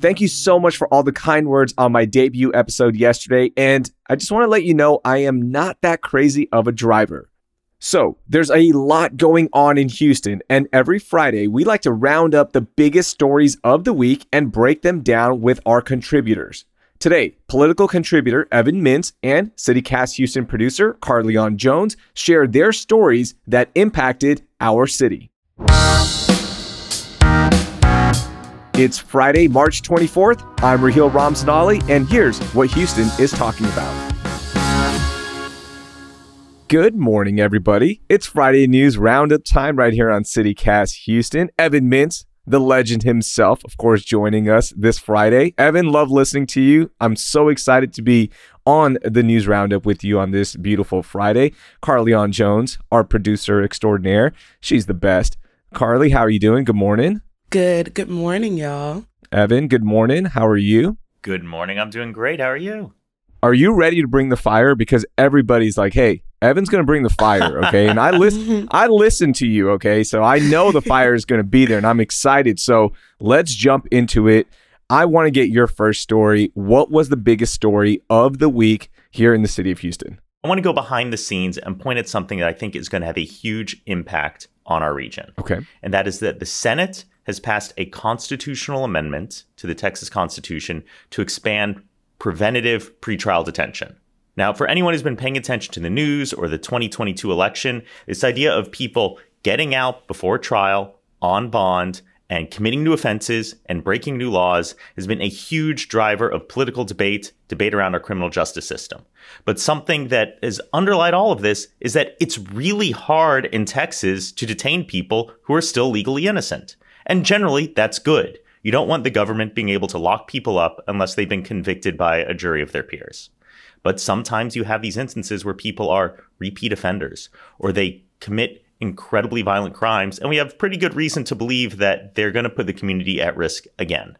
Thank you so much for all the kind words on my debut episode yesterday. And I just want to let you know I am not that crazy of a driver. So, there's a lot going on in Houston, and every Friday we like to round up the biggest stories of the week and break them down with our contributors. Today, political contributor Evan Mintz and CityCast Houston producer Carlignon Jones share their stories that impacted our city. It's Friday, March 24th. I'm Raheel Ramzanali, and here's what Houston is talking about. Good morning, everybody. It's Friday News Roundup time right here on CityCast Houston. Evan Mintz, the legend himself, of course, joining us this Friday. Evan, love listening to you. I'm so excited to be on the News Roundup with you on this beautiful Friday. Carlignon Jones, our producer extraordinaire. She's the best. Carly, how are you doing? Good morning. Good. Good morning, y'all. Evan, good morning. How are you? Good morning. I'm doing great. How are you? Are you ready to bring the fire? Because everybody's like, "Hey, Evan's going to bring the fire." Okay, and I listen. I listen to you. Okay, so I know the fire is going to be there, and I'm excited. So let's jump into it. I want to get your first story. What was the biggest story of the week here in the city of Houston? I want to go behind the scenes and point at something that I think is going to have a huge impact on our region. Okay, and that is that the Senate has passed a constitutional amendment to the Texas Constitution to expand preventative pretrial detention. Now, for anyone who's been paying attention to the news or the 2022 election, this idea of people getting out before trial on bond and committing new offenses and breaking new laws has been a huge driver of political debate, debate around our criminal justice system. But something that has underlined all of this is that it's really hard in Texas to detain people who are still legally innocent. And generally, that's good. You don't want the government being able to lock people up unless they've been convicted by a jury of their peers. But sometimes you have these instances where people are repeat offenders or they commit incredibly violent crimes, and we have pretty good reason to believe that they're going to put the community at risk again.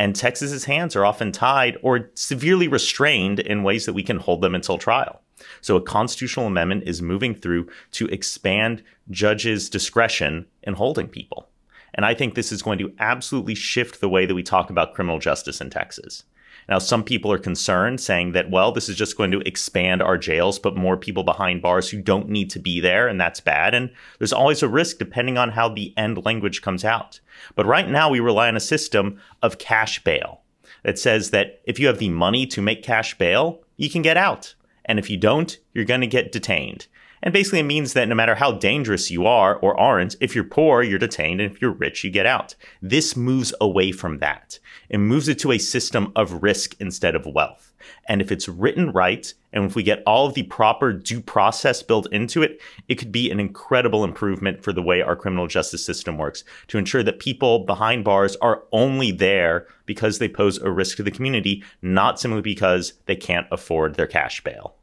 And Texas's hands are often tied or severely restrained in ways that we can hold them until trial. So a constitutional amendment is moving through to expand judges' discretion in holding people. And I think this is going to absolutely shift the way that we talk about criminal justice in Texas. Now, some people are concerned, saying that, well, this is just going to expand our jails, put more people behind bars who don't need to be there, and that's bad. And there's always a risk depending on how the end language comes out. But right now, we rely on a system of cash bail that says that if you have the money to make cash bail, you can get out. And if you don't, you're going to get detained. And basically, it means that no matter how dangerous you are or aren't, if you're poor, you're detained, and if you're rich, you get out. This moves away from that. It moves it to a system of risk instead of wealth. And if it's written right, and if we get all of the proper due process built into it, it could be an incredible improvement for the way our criminal justice system works to ensure that people behind bars are only there because they pose a risk to the community, not simply because they can't afford their cash bail.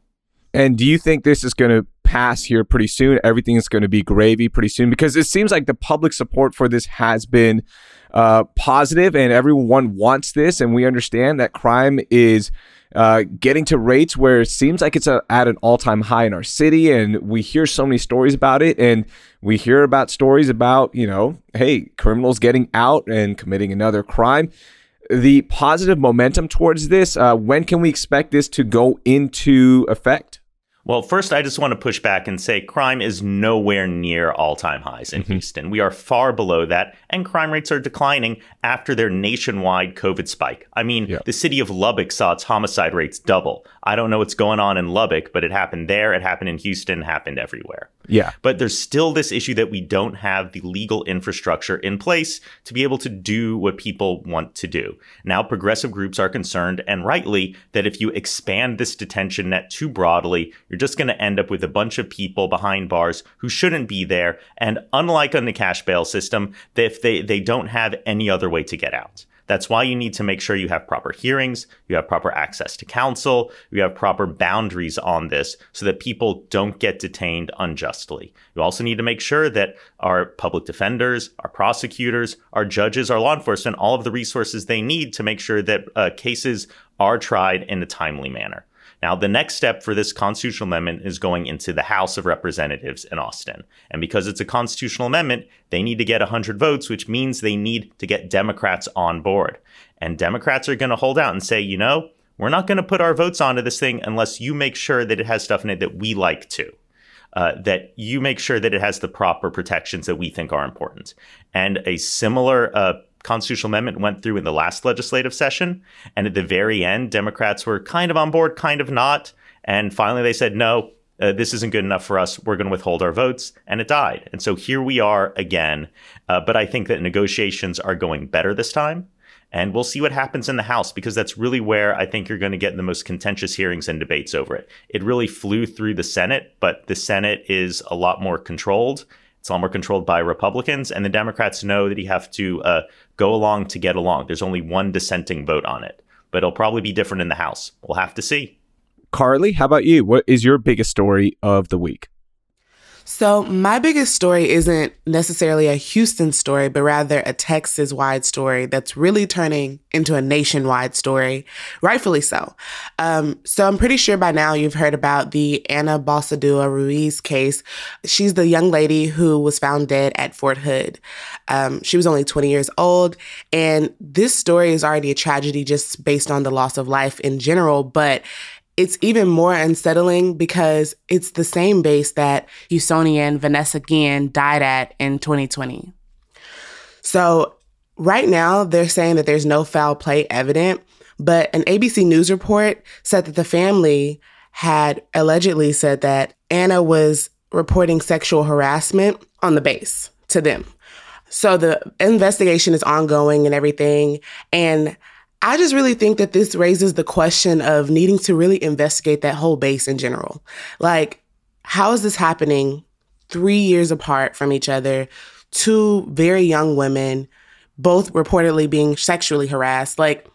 And do you think this is going to pass here pretty soon? Everything is going to be gravy pretty soon because it seems like the public support for this has been uh, positive and everyone wants this. And we understand that crime is uh, getting to rates where it seems like it's a, at an all time high in our city. And we hear so many stories about it. And we hear about stories about, you know, hey, criminals getting out and committing another crime the positive momentum towards this. Uh, when can we expect this to go into effect? Well, first, I just want to push back and say crime is nowhere near all time highs in mm-hmm. Houston. We are far below that, and crime rates are declining after their nationwide COVID spike. I mean, yeah. the city of Lubbock saw its homicide rates double. I don't know what's going on in Lubbock, but it happened there, it happened in Houston, happened everywhere. Yeah. But there's still this issue that we don't have the legal infrastructure in place to be able to do what people want to do. Now, progressive groups are concerned, and rightly, that if you expand this detention net too broadly, You're just going to end up with a bunch of people behind bars who shouldn't be there. And unlike on the cash bail system, if they, they don't have any other way to get out. That's why you need to make sure you have proper hearings, you have proper access to counsel, you have proper boundaries on this so that people don't get detained unjustly. You also need to make sure that our public defenders, our prosecutors, our judges, our law enforcement, all of the resources they need to make sure that uh, cases are tried in a timely manner. Now, the next step for this constitutional amendment is going into the House of Representatives in Austin. And because it's a constitutional amendment, they need to get 100 votes, which means they need to get Democrats on board. And Democrats are going to hold out and say, you know, we're not going to put our votes onto this thing unless you make sure that it has stuff in it that we like too. Uh, that you make sure that it has the proper protections that we think are important. And a similar uh, constitutional amendment went through in the last legislative session. And at the very end, Democrats were kind of on board, kind of not. And finally, they said, no, uh, this isn't good enough for us. We're going to withhold our votes. And it died. And so here we are again. Uh, but I think that negotiations are going better this time. And we'll see what happens in the House because that's really where I think you're going to get the most contentious hearings and debates over it. It really flew through the Senate, but the Senate is a lot more controlled. It's a lot more controlled by Republicans, and the Democrats know that you have to uh, go along to get along. There's only one dissenting vote on it, but it'll probably be different in the House. We'll have to see. Carly, how about you? What is your biggest story of the week? So, my biggest story isn't necessarily a Houston story, but rather a Texas wide story that's really turning into a nationwide story, rightfully so. Um, so, I'm pretty sure by now you've heard about the Ana Basaldua Ruiz case. She's the young lady who was found dead at Fort Hood. Um, she was only 20 years old, and this story is already a tragedy just based on the loss of life in general, but it's even more unsettling because it's the same base that Houstonian Vanessa Guillen died at in 2020. So, right now, they're saying that there's no foul play evident, but an ABC News report said that the family had allegedly said that Anna was reporting sexual harassment on the base to them. So the investigation is ongoing and everything. And I just really think that this raises the question of needing to really investigate that whole base in general. Like, how is this happening three years apart from each other? Two very young women, both reportedly being sexually harassed. Like,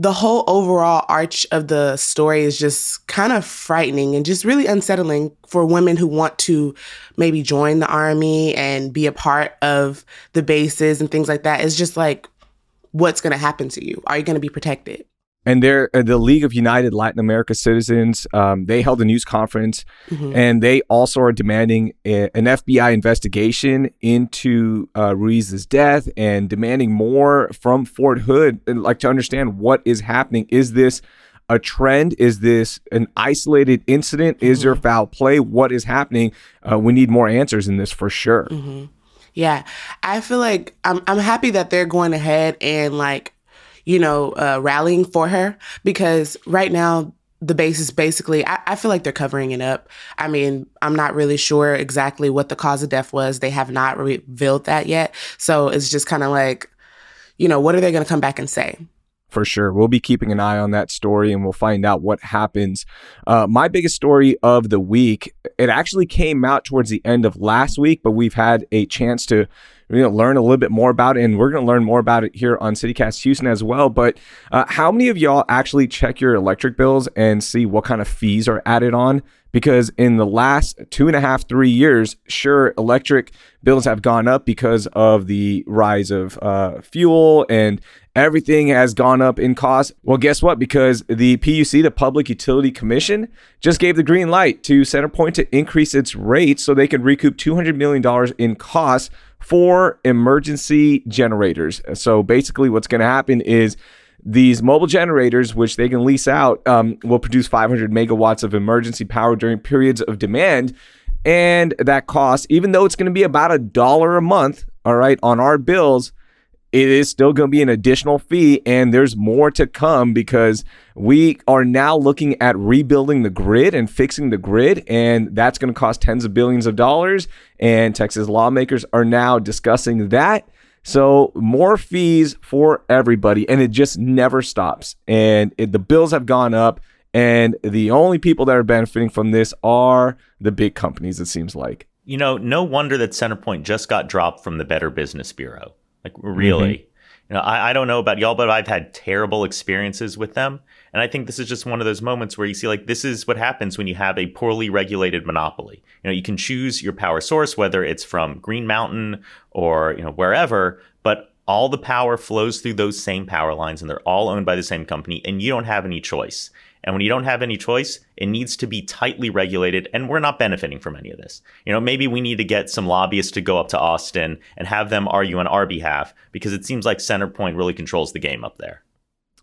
the whole overall arch of the story is just kind of frightening and just really unsettling for women who want to maybe join the army and be a part of the bases and things like that. It's just like, what's going to happen to you? Are you going to be protected? And they're uh, the League of United Latin America Citizens. Um, they held a news conference, mm-hmm. and they also are demanding a, an FBI investigation into uh, Ruiz's death and demanding more from Fort Hood, like to understand what is happening. Is this a trend? Is this an isolated incident? Is mm-hmm. there foul play? What is happening? Uh, we need more answers in this for sure. Mm-hmm. Yeah, I feel like I'm I'm happy that they're going ahead and like, you know, uh, rallying for her because right now the base is basically I, I, feel like they're covering it up. I mean, I'm not really sure exactly what the cause of death was. They have not revealed that yet. So it's just kind of like, you know, what are they going to come back and say? For sure. We'll be keeping an eye on that story and we'll find out what happens. Uh, my biggest story of the week, it actually came out towards the end of last week, but we've had a chance to you know, learn a little bit more about it, and we're going to learn more about it here on CityCast Houston as well. But uh, how many of y'all actually check your electric bills and see what kind of fees are added on? Because in the last two and a half, three years, sure, electric bills have gone up because of the rise of uh, fuel and everything has gone up in cost. Well, guess what? Because the PUC, the Public Utility Commission, just gave the green light to CenterPoint to increase its rates so they can recoup $200 million in costs for emergency generators. So basically, what's going to happen is these mobile generators, which they can lease out, um, will produce 500 megawatts of emergency power during periods of demand. And that cost, even though it's going to be about a dollar a month, all right, on our bills, it is still going to be an additional fee and there's more to come because we are now looking at rebuilding the grid and fixing the grid and that's going to cost tens of billions of dollars and Texas lawmakers are now discussing that so more fees for everybody and it just never stops and it, the bills have gone up And the only people that are benefiting from this are the big companies, it seems like. You know, no wonder that Centerpoint just got dropped from the Better Business Bureau. Like, really. Mm-hmm. You know, I, I don't know about y'all, but I've had terrible experiences with them. And I think this is just one of those moments where you see, like, this is what happens when you have a poorly regulated monopoly. You know, you can choose your power source, whether it's from Green Mountain or, you know, wherever, but all the power flows through those same power lines and they're all owned by the same company and you don't have any choice. And when you don't have any choice, it needs to be tightly regulated. And we're not benefiting from any of this. You know, maybe we need to get some lobbyists to go up to Austin and have them argue on our behalf because it seems like Centerpoint really controls the game up there.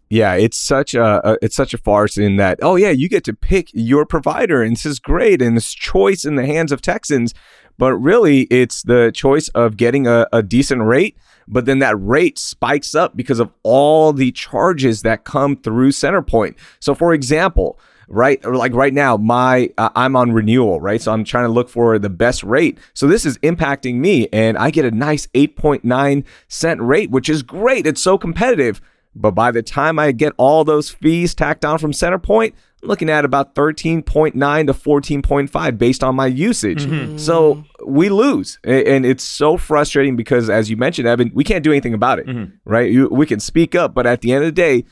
Yeah, it's such a, a, it's such a farce in that. Oh yeah, you get to pick your provider, and this is great, and this choice in the hands of Texans. But really, it's the choice of getting a, a decent rate. But then that rate spikes up because of all the charges that come through Centerpoint. So, for example, right like right now my uh, i'm on renewal right so i'm trying to look for the best rate so this is impacting me and i get a nice 8.9 cent rate which is great it's so competitive but by the time I get all those fees tacked on from Centerpoint, I'm looking at about 13.9 to 14.5 based on my usage. Mm-hmm. So we lose. And it's so frustrating because, as you mentioned, Evan, we can't do anything about it, mm-hmm. right? we can speak up, but at the end of the day,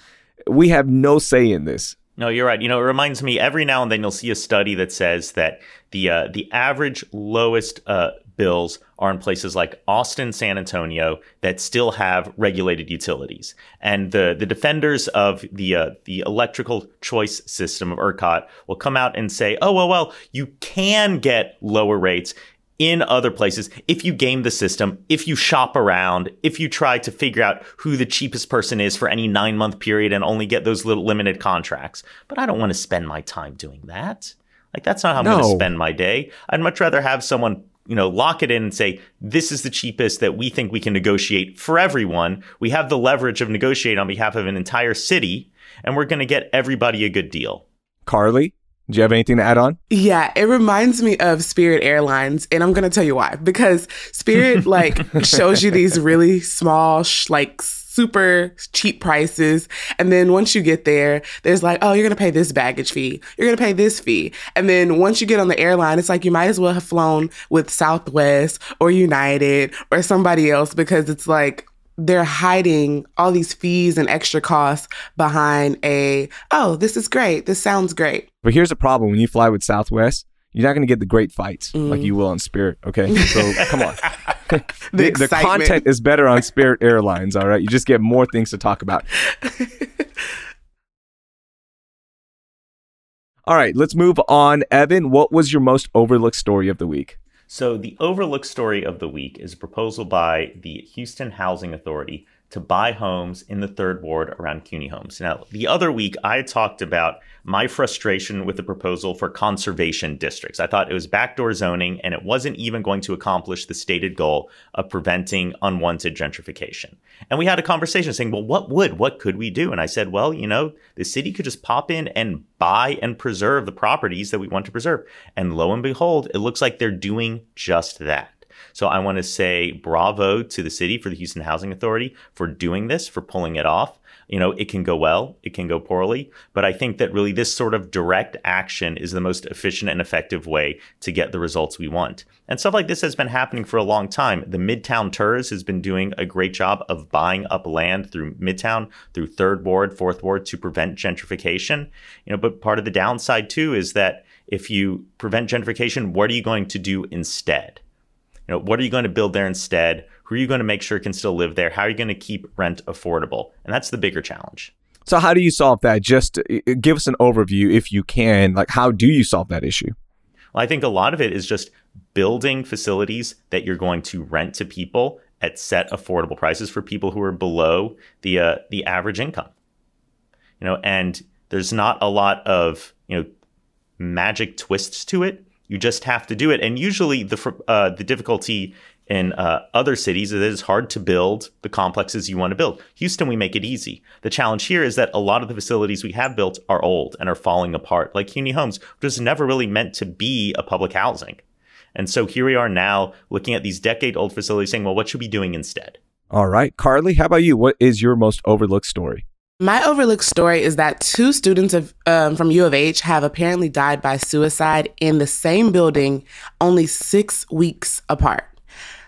we have no say in this. No, you're right. You know, it reminds me every now and then you'll see a study that says that the uh, the average lowest uh, bills are in places like Austin, San Antonio that still have regulated utilities. And the, the defenders of the uh, the electrical choice system of ERCOT will come out and say, "Oh well, well, you can get lower rates." In other places, if you game the system, if you shop around, if you try to figure out who the cheapest person is for any nine month period and only get those little limited contracts. But I don't want to spend my time doing that. Like, that's not how I'm no. going to spend my day. I'd much rather have someone you know, lock it in and say, this is the cheapest that we think we can negotiate for everyone. We have the leverage of negotiating on behalf of an entire city, and we're going to get everybody a good deal. Carly, do you have anything to add on? Yeah, it reminds me of Spirit Airlines, and I'm going to tell you why. Because Spirit, like, shows you these really small, sh- like, super cheap prices. And then once you get there, there's like, oh, you're going to pay this baggage fee. You're going to pay this fee. And then once you get on the airline, it's like you might as well have flown with Southwest or United or somebody else because it's like, they're hiding all these fees and extra costs behind a, oh, this is great. This sounds great. But here's the problem when you fly with Southwest, you're not going to get the great fights mm. like you will on Spirit. Okay. So come on. the, the, content is better on Spirit Airlines. All right, you just get more things to talk about. all right, let's move on. Evan, what was your most overlooked story of the week? So, the overlooked story of the week is a proposal by the Houston Housing Authority to buy homes in the third ward around Cuney homes. Now, the other week, I talked about my frustration with the proposal for conservation districts. I thought it was backdoor zoning and it wasn't even going to accomplish the stated goal of preventing unwanted gentrification. And we had a conversation saying, well, what would, what could we do? And I said, well, you know, the city could just pop in and buy and preserve the properties that we want to preserve. And lo and behold, it looks like they're doing just that. So I want to say bravo to the city for the Houston Housing Authority for doing this, for pulling it off. You know, it can go well, it can go poorly, but I think that really this sort of direct action is the most efficient and effective way to get the results we want. And stuff like this has been happening for a long time. The Midtown TIRZ has been doing a great job of buying up land through Midtown, through Third Ward, Fourth Ward to prevent gentrification. You know, but part of the downside too is that if you prevent gentrification, what are you going to do instead? You know, what are you going to build there instead? Who are you going to make sure can still live there? How are you going to keep rent affordable? And that's the bigger challenge. So how do you solve that? Just uh, uh, give us an overview if you can. Like how do you solve that issue? Well, I think a lot of it is just building facilities that you're going to rent to people at set affordable prices for people who are below the uh, the average income. You know, and there's not a lot of, you know, magic twists to it. You just have to do it. And usually the uh, the difficulty in uh, other cities is it is hard to build the complexes you want to build. Houston, we make it easy. The challenge here is that a lot of the facilities we have built are old and are falling apart, like Cuney Homes, which was never really meant to be a public housing. And so here we are now looking at these decade old facilities saying, well, what should we be doing instead? All right. Carly, how about you? What is your most overlooked story? My overlooked story is that two students of, um, from U of H have apparently died by suicide in the same building only six weeks apart.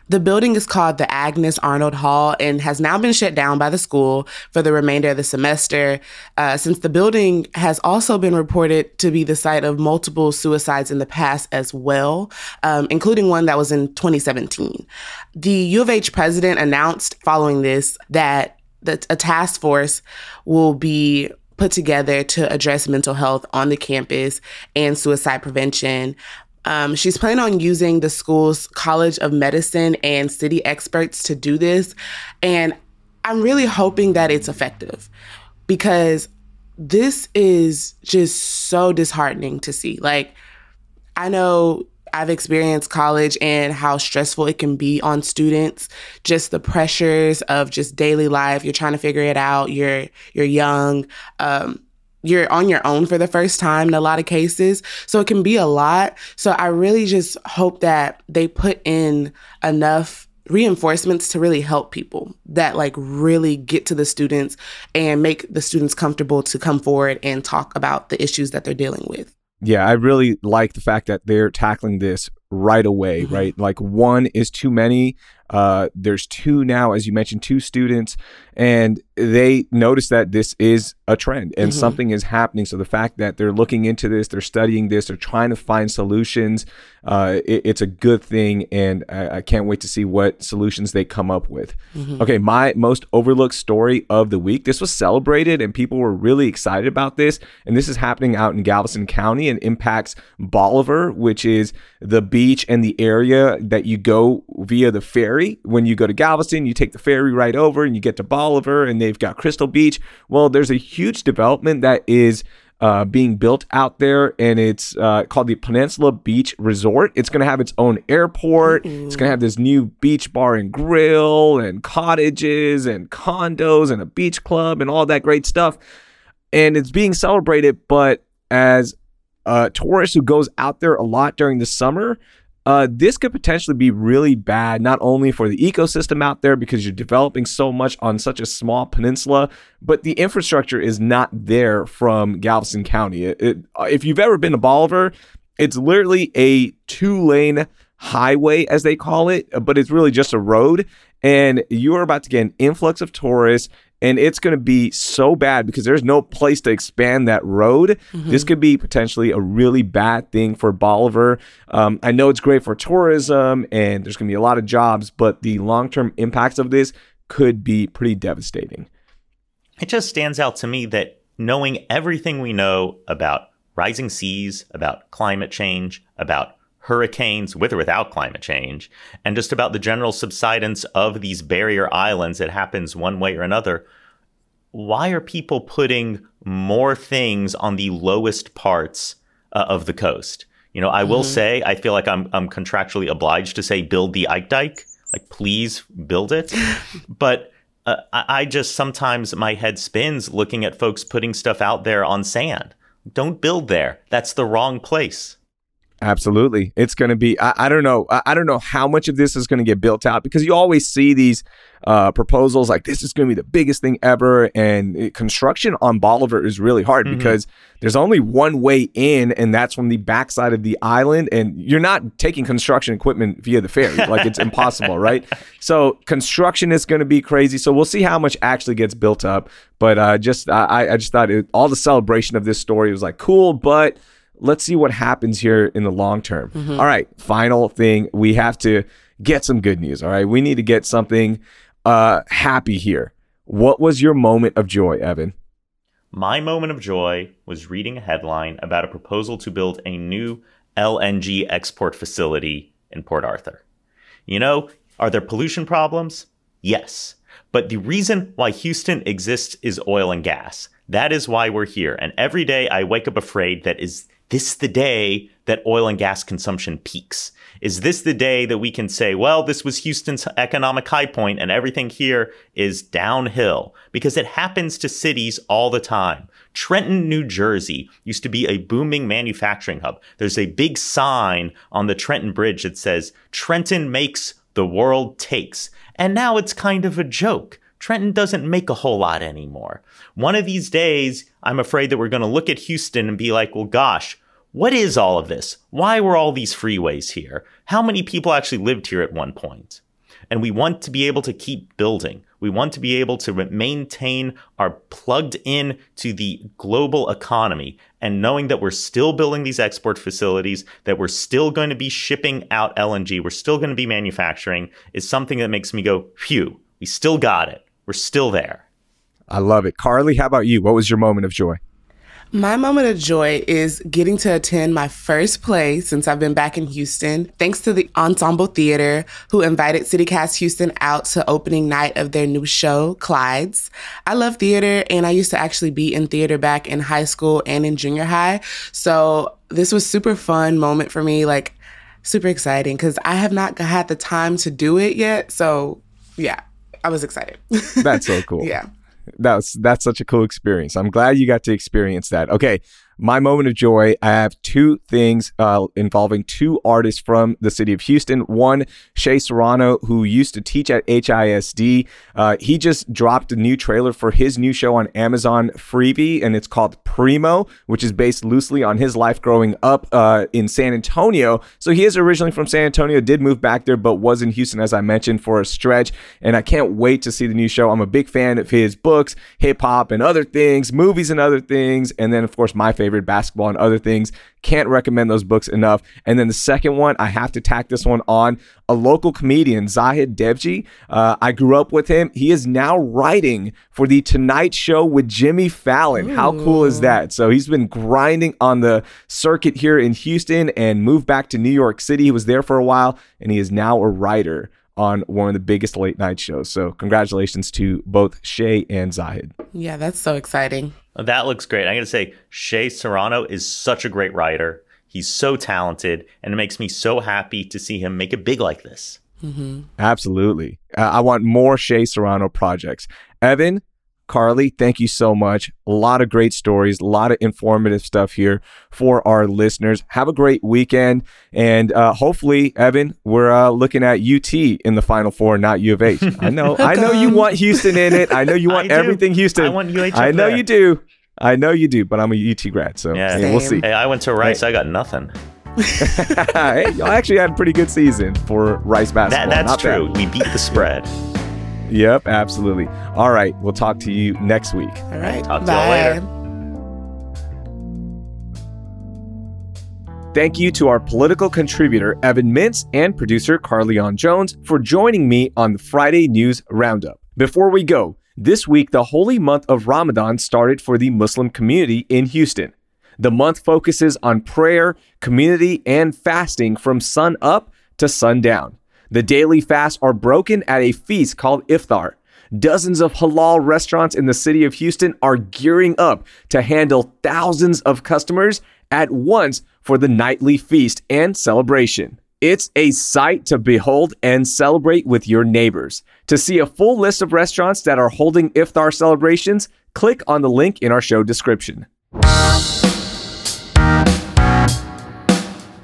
The building is called the Agnes Arnold Hall and has now been shut down by the school for the remainder of the semester, uh, since the building has also been reported to be the site of multiple suicides in the past as well, um, including one that was in 2017. The U of H president announced following this that that a task force will be put together to address mental health on the campus and suicide prevention. Um, she's planning on using the school's College of Medicine and city experts to do this. And I'm really hoping that it's effective because this is just so disheartening to see. Like, I know I've experienced college and how stressful it can be on students. Just the pressures of just daily life. You're trying to figure it out. You're you're young. Um, you're on your own for the first time in a lot of cases. So it can be a lot. So I really just hope that they put in enough reinforcements to really help people that like really get to the students and make the students comfortable to come forward and talk about the issues that they're dealing with. Yeah, I really like the fact that they're tackling this right away, mm-hmm. right? Like one is too many. Uh, there's two now, as you mentioned, two students, and they notice that this is a trend and mm-hmm. something is happening. So the fact that they're looking into this, they're studying this, they're trying to find solutions, uh, it, it's a good thing, and I, I, can't wait to see what solutions they come up with. Mm-hmm. Okay, my most overlooked story of the week. This was celebrated, and people were really excited about this, and this is happening out in Galveston County and impacts Bolivar, which is the beach and the area that you go via the ferry. When you go to Galveston, you take the ferry right over, and you get to Bolivar, and they've got Crystal Beach. Well, there's a huge development that is uh, being built out there, and it's uh, called the Peninsula Beach Resort. It's going to have its own airport. Mm-hmm. It's going to have this new beach bar and grill, and cottages, and condos, and a beach club, and all that great stuff. And it's being celebrated, but as a tourist who goes out there a lot during the summer, uh, this could potentially be really bad, not only for the ecosystem out there because you're developing so much on such a small peninsula, but the infrastructure is not there from Galveston County. It, it, uh, if you've ever been to Bolivar, it's literally a two lane highway, as they call it, but it's really just a road. And you are about to get an influx of tourists and it's going to be so bad because there's no place to expand that road. Mm-hmm. This could be potentially a really bad thing for Bolivar. Um, I know it's great for tourism and there's going to be a lot of jobs, but the long term impacts of this could be pretty devastating. It just stands out to me that knowing everything we know about rising seas, about climate change, about hurricanes with or without climate change, and just about the general subsidence of these barrier islands. It happens one way or another, why are people putting more things on the lowest parts uh, of the coast? You know, I mm-hmm. will say, I feel like I'm, I'm contractually obliged to say, build the Ike Dike. Like, please build it. but uh, I just sometimes my head spins looking at folks putting stuff out there on sand. Don't build there. That's the wrong place. Absolutely. It's going to be, I, I, don't know. I, I, don't know how much of this is going to get built out because you always see these uh, proposals like this is going to be the biggest thing ever. And it, construction on Bolivar is really hard mm-hmm. because there's only one way in, and that's from the backside of the island. And you're not taking construction equipment via the ferry. Like it's impossible, right? So construction is going to be crazy. So we'll see how much actually gets built up. But uh, just, I, I just thought it, all the celebration of this story was like cool, but let's see what happens here in the long term. Mm-hmm. All right, final thing, we have to get some good news. All right, we need to get something uh, happy here. What was your moment of joy, Evan? My moment of joy was reading a headline about a proposal to build a new LNG export facility in Port Arthur. You know, are there pollution problems? Yes. But the reason why Houston exists is oil and gas. That is why we're here. And every day I wake up afraid that is this the day that oil and gas consumption peaks? Is this the day that we can say, well, this was Houston's economic high point and everything here is downhill? Because it happens to cities all the time. Trenton, New Jersey used to be a booming manufacturing hub. There's a big sign on the Trenton Bridge that says, Trenton makes, the world takes. And now it's kind of a joke. Trenton doesn't make a whole lot anymore. One of these days, I'm afraid that we're going to look at Houston and be like, well, gosh, what is all of this? Why were all these freeways here? How many people actually lived here at one point? And we want to be able to keep building. We want to be able to maintain our plugged in to the global economy and knowing that we're still building these export facilities, that we're still going to be shipping out LNG, we're still going to be manufacturing is something that makes me go, phew, we still got it. We're still there. I love it. Carly, how about you? What was your moment of joy? My moment of joy is getting to attend my first play since I've been back in Houston, thanks to the Ensemble Theater, who invited CityCast Houston out to opening night of their new show, Clydes. I love theater, and I used to actually be in theater back in high school and in junior high. So this was super fun moment for me, like super exciting, because I have not had the time to do it yet. So yeah, I was excited. That's so cool. yeah that's that's such a cool experience. I'm glad you got to experience that. Okay, my moment of joy, I have two things uh, involving two artists from the city of Houston. One, Shea Serrano, who used to teach at HISD. Uh, he just dropped a new trailer for his new show on Amazon Freevee, and it's called Primo, which is based loosely on his life growing up uh, in San Antonio. So he is originally from San Antonio, did move back there, but was in Houston, as I mentioned, for a stretch. And I can't wait to see the new show. I'm a big fan of his books, hip hop, and other things, movies, and other things. And then, of course, my favorite favorite basketball and other things. Can't recommend those books enough. And then the second one, I have to tack this one on a local comedian, Zahid Devji. Uh, I grew up with him. He is now writing for the Tonight Show with Jimmy Fallon. Ooh. How cool is that? So he's been grinding on the circuit here in Houston and moved back to New York City. He was there for a while and he is now a writer on one of the biggest late night shows. So congratulations to both Shea and Zahid. Yeah, that's so exciting. That looks great. I'm going to say Shea Serrano is such a great writer. He's so talented, and it makes me so happy to see him make it big like this. Mm-hmm. Absolutely. Uh, I want more Shea Serrano projects. Evan, Carly, thank you so much. A lot of great stories, a lot of informative stuff here for our listeners. Have a great weekend. And uh, hopefully, Evan, we're uh, looking at UT in the Final Four, not U of H. I know, I know you want Houston in it. I know you want everything Houston. I want UH. I know there. you do. I know you do, but I'm a UT grad, so yeah. we'll see. Hey, I went to Rice. Hey. I got nothing. hey, y'all actually had a pretty good season for Rice basketball. That, that's Not true. Bad. We beat the spread. Yep, absolutely. All right, we'll talk to you next week. All right, talk Bye. you later. Thank you to our political contributor, Evan Mintz, and producer, Carlignon Jones, for joining me on the Friday News Roundup. Before we go, this week the holy month of Ramadan started for the Muslim community in Houston. The month focuses on prayer, community, and fasting from sun up to sundown. The daily fasts are broken at a feast called Iftar. Dozens of halal restaurants in the city of Houston are gearing up to handle thousands of customers at once for the nightly feast and celebration. It's a sight to behold and celebrate with your neighbors. To see a full list of restaurants that are holding iftar celebrations, click on the link in our show description.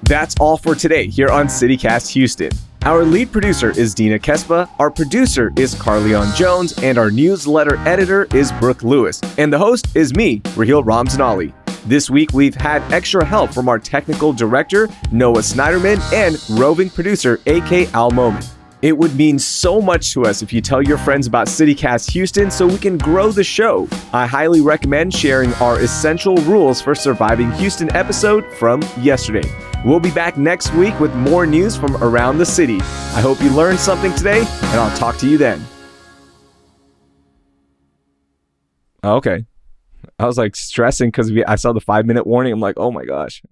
That's all for today here on CityCast Houston. Our lead producer is Dina Kesbeh, our producer is Carlignon Jones, and our newsletter editor is Brooke Lewis. And the host is me, Raheel Ramzanali. This week, we've had extra help from our technical director, Noah Snyderman, and roving producer, AK Al Moment. It would mean so much to us if you tell your friends about CityCast Houston so we can grow the show. I highly recommend sharing our essential rules for surviving Houston episode from yesterday. We'll be back next week with more news from around the city. I hope you learned something today, and I'll talk to you then. Okay. I was like stressing because I saw the five minute warning. I'm like, oh my gosh.